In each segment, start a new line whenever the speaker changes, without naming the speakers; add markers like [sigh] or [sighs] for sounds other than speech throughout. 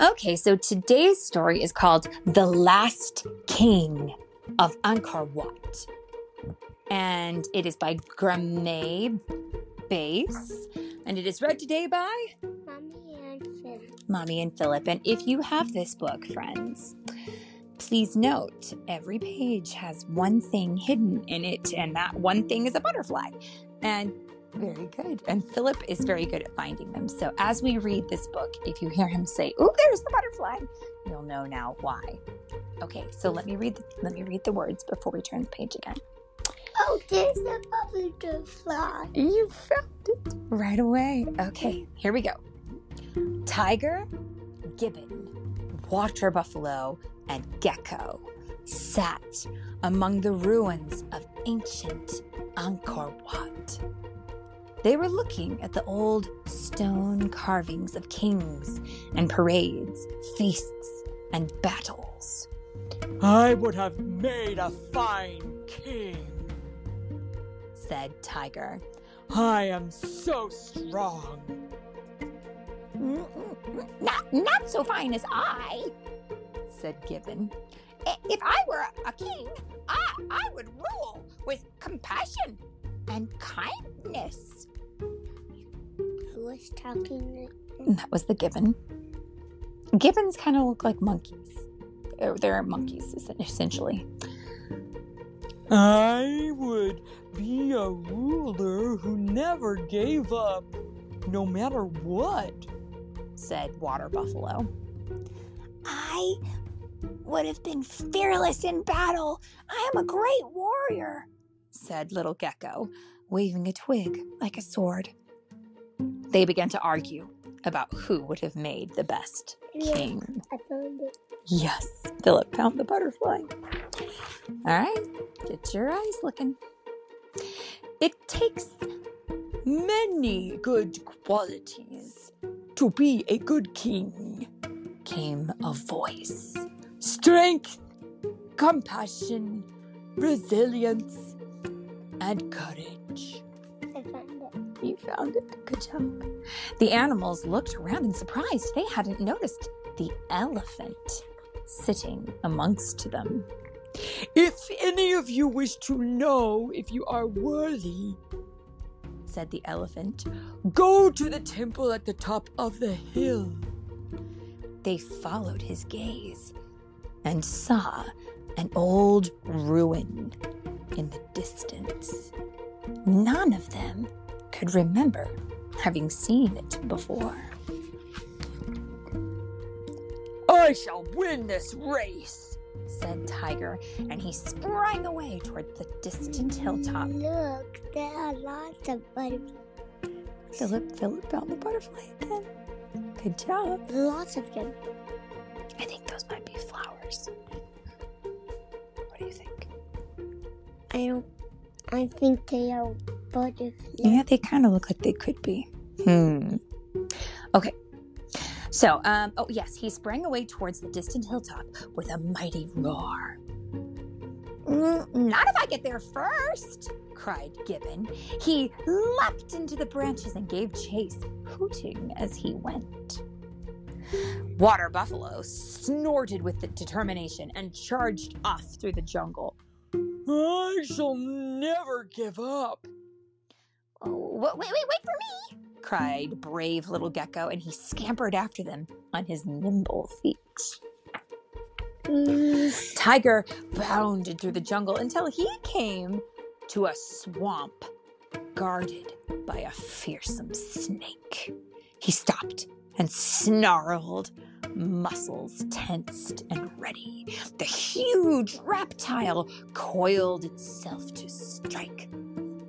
Okay, so today's story is called The Last King of Angkor Wat. And it is by Graeme Base. And it is read today by
Mommy and Phil.
Mommy and Philip. And if you have this book, friends, please note every page has one thing hidden in it, and that one thing is a butterfly. And very good. And Philip is very good at finding them. So as we read this book, if you hear him say, "Oh, there's the butterfly," you'll know now why. Okay, so let me read the, let me read the words before we turn the page again.
Oh, there's a butterfly.
You found it right away. Okay, here we go. Tiger, gibbon, water buffalo, and gecko sat among the ruins of ancient Angkor Wat. They were looking at the old stone carvings of kings and parades, feasts, and battles.
I would have made a fine king.
Said Tiger.
I am so strong.
Not, not so fine as I, said Gibbon. If I were a king, I, I would rule with compassion and kindness.
Who was talking?
And that was the gibbon. Gibbons kind of look like monkeys. Or They're monkeys, essentially.
I would be a ruler who never gave up, no matter what.
Said Water Buffalo. I would have been fearless in battle. I am a great warrior, said Little Gecko, waving a twig like a sword. They began to argue about who would have made the best king.
I found it.
Yes, Philip found the butterfly. All right, get your eyes looking. It takes
Many good qualities to be a good king
came a voice.
strength, compassion, resilience, and courage.
I found it.
You found it. Good job. The animals looked around in surprise. They hadn't noticed the elephant sitting amongst them.
If any of you wish to know if you are worthy,
Said the elephant.
go to the temple at the top of the hill.
They followed his gaze and saw an old ruin in the distance. None of them could remember having seen it before.
I shall win this race.
Said Tiger, and he sprang away toward the distant hilltop.
Look, there are lots of butterflies.
Philip, Philip found the butterfly again. Good job.
Lots of them.
I think those might be flowers.
I think they are butterflies.
Yeah, they kind of look like they could be. Hmm. Okay. So, um, oh yes, he sprang away towards the distant hilltop with a mighty roar. "Mm, Not if I get there first, cried Gibbon. He leapt into the branches and gave chase, hooting as he went. Water Buffalo snorted with determination and charged off through the jungle.
I shall never give up.
Oh, wait, wait, wait, for me! cried brave little gecko, and he scampered after them on his nimble feet.
Mm, [sighs]
Tiger bounded through the jungle until he came to a swamp guarded by a fearsome snake. He stopped and snarled, muscles tensed and ready. The huge reptile coiled itself to strike.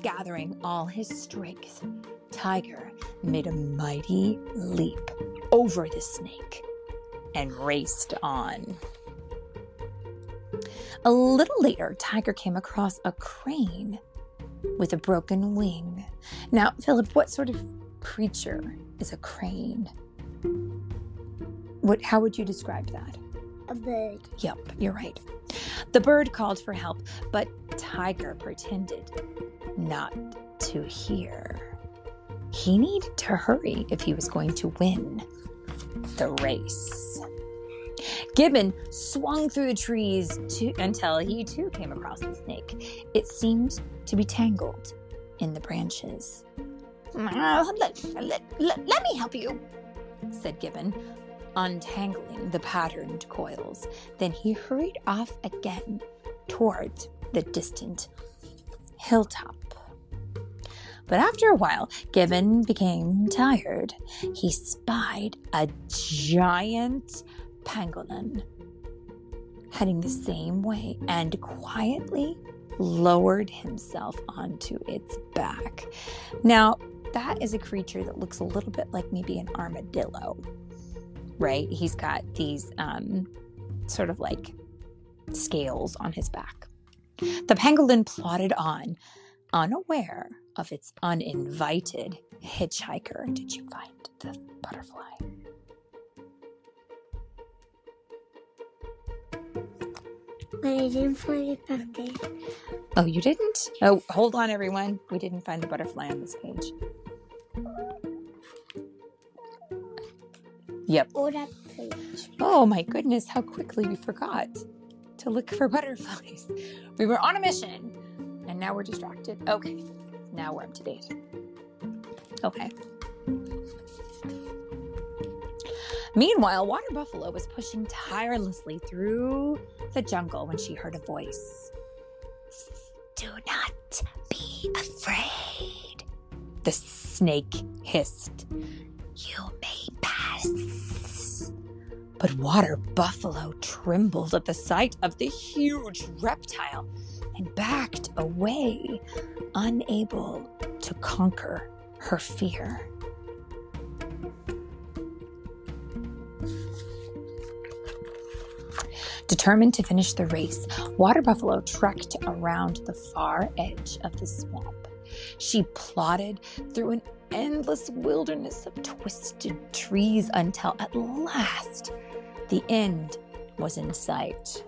Gathering all his strength, Tiger made a mighty leap over the snake and raced on. A little later, Tiger came across a crane with a broken wing. Now, Philip, what sort of creature is a crane? What, how would you describe that?
a bird.
Yep, you're right. The bird called for help, but Tiger pretended not to hear. He needed to hurry if he was going to win. the race. Gibbon swung through the trees to, until he too came across the snake. It seemed to be tangled in the branches.
Let, let, let, let me help you.
said Gibbon, untangling the patterned coils. Then he hurried off again towards the distant hilltop. But after a while, Gibbon became tired. He spied a giant pangolin heading the same way and quietly lowered himself onto its back. Now, that is a creature that looks a little bit like maybe an armadillo, right? He's got these um, sort of like scales on his back. The pangolin plodded on, unaware of its uninvited hitchhiker. Did you find the butterfly?
But I didn't find it back there.
Oh, you didn't? Oh, hold on, everyone. We didn't find the butterfly on this page. Yep.
Or that page.
Oh my goodness, how quickly we forgot to look for [laughs] butterflies. We were on a mission and now we're distracted. Okay, now we're up to date. Okay. Meanwhile, Water Buffalo was pushing tirelessly through the jungle when she heard a voice.
Do not be afraid.
The snake hissed.
You may pass.
But Water Buffalo trembled at the sight of the huge reptile and backed away, unable to conquer her fear. Determined to finish the race, Water Buffalo trekked around the far edge of the swamp. She plodded through an endless wilderness of twisted trees until at last the end was in sight.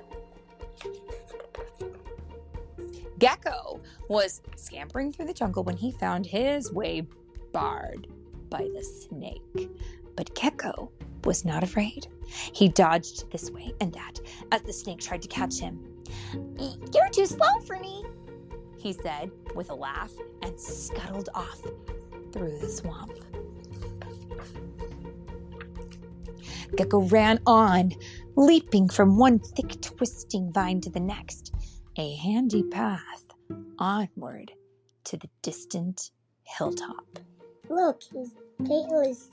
Gecko was scampering through the jungle when he found his way barred by the snake. But Gecko was not afraid. He dodged this way and that as the snake tried to catch him.
You're too slow for me.
He said with a laugh and scuttled off through the swamp. Gecko ran on, leaping from one thick, twisting vine to the next, a handy path onward to the distant hilltop.
Look, his tail is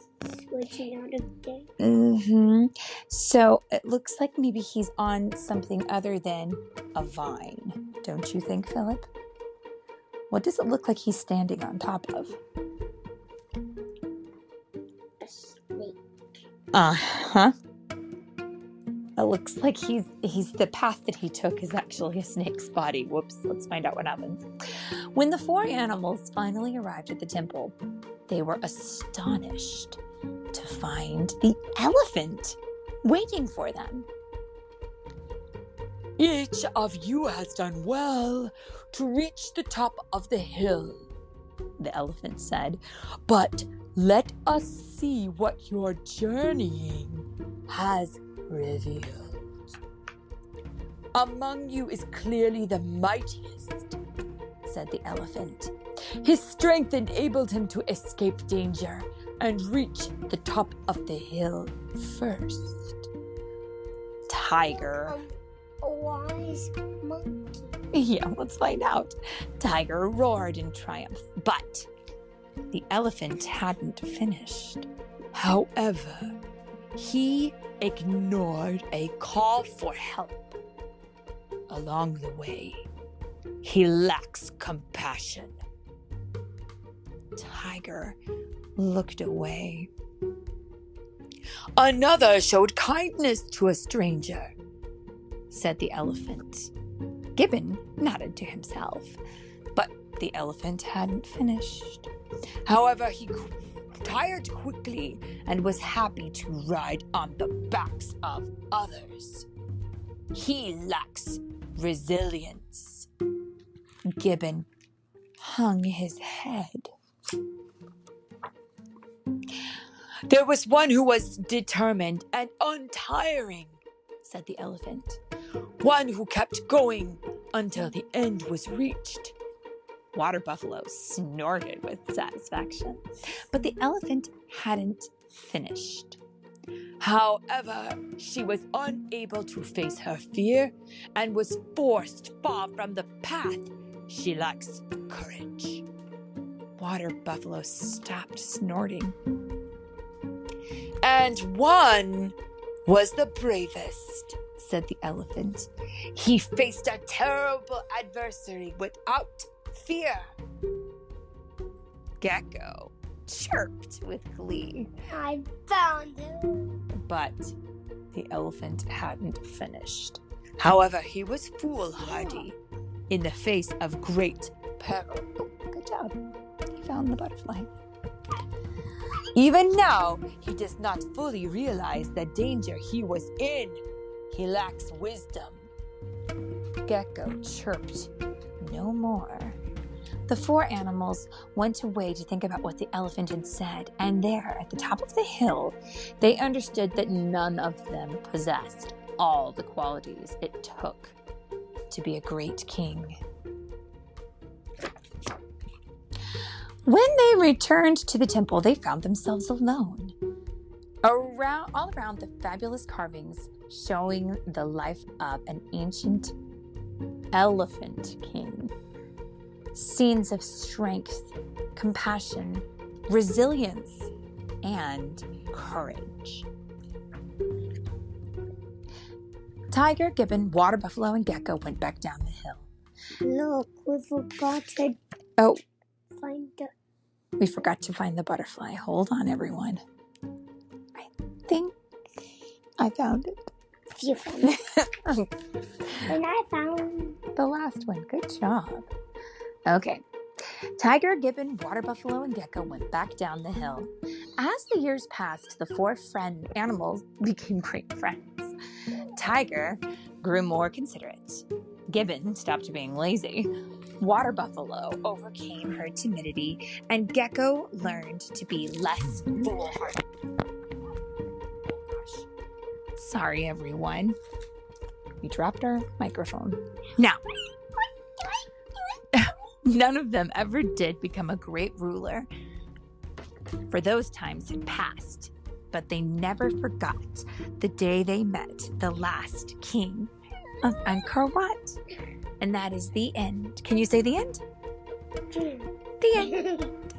switching out of there.
Mm-hmm. So it looks like maybe he's on something other than a vine, don't you think, Philip? What does it look like he's standing on top of? Uh huh. It looks like he's he's the path that he took is actually a snake's body. Whoops, let's find out what happens. When the four animals finally arrived at the temple, they were astonished to find the elephant waiting for them.
Each of you has done well to reach the top of the hill,
The elephant said.
but let us see what your journeying has revealed. Among you is clearly the mightiest, said the elephant. His strength enabled him to escape danger and reach the top of the hill first.
Tiger.
Um, a wise monkey. [laughs]
Yeah, let's find out. Tiger roared in triumph, but the elephant hadn't finished.
However, he ignored a call for help along the way. He lacks compassion.
Tiger looked away.
Another showed kindness to a stranger.
said the elephant. Gibbon nodded to himself, but the elephant hadn't finished.
However, he tired quickly and was happy to ride on the backs of others. He lacks resilience.
Gibbon hung his head.
There was one who was determined and untiring, said the elephant. One who kept going until the end was reached.
Water Buffalo snorted with satisfaction, but the elephant hadn't finished.
However, she was unable to face her fear and was forced far from the path. She lacks courage.
Water Buffalo stopped snorting.
And one was the bravest, said the elephant. He faced a terrible adversary without fear.
Gecko chirped with glee,
I found it.
but the elephant hadn't finished.
However, he was foolhardy in the face of great peril.
Oh, good job. He found the butterfly.
Even now, he does not fully realize the danger he was in. He lacks wisdom.
Gecko chirped no more. The four animals went away to think about what the elephant had said, and there, at the top of the hill, they understood that none of them possessed all the qualities it took to be a great king. When they returned to the temple, they found themselves alone. Around, all around the fabulous carvings showing the life of an ancient elephant king. Scenes of strength, compassion, resilience, and courage. Tiger, gibbon, water buffalo, and gecko went back down the hill.
Look, we forgot to
Oh,
find the.
we forgot to find the butterfly. Hold on, everyone. I think I found it.
You found it. and I found.
the last one. Good job. Okay. Tiger, gibbon, water buffalo, and gecko went back down the hill. As the years passed, the four friend animals [laughs] became great friends. Tiger grew more considerate. Gibbon stopped being lazy. Water buffalo overcame her timidity, and gecko learned to be less foolhardy. Sorry, everyone. We dropped our microphone. Now, none of them ever did become a great ruler, for those times had passed. But they never forgot the day they met the last king of Angkor Wat. And that is the end. Can you say the end? The end. [laughs]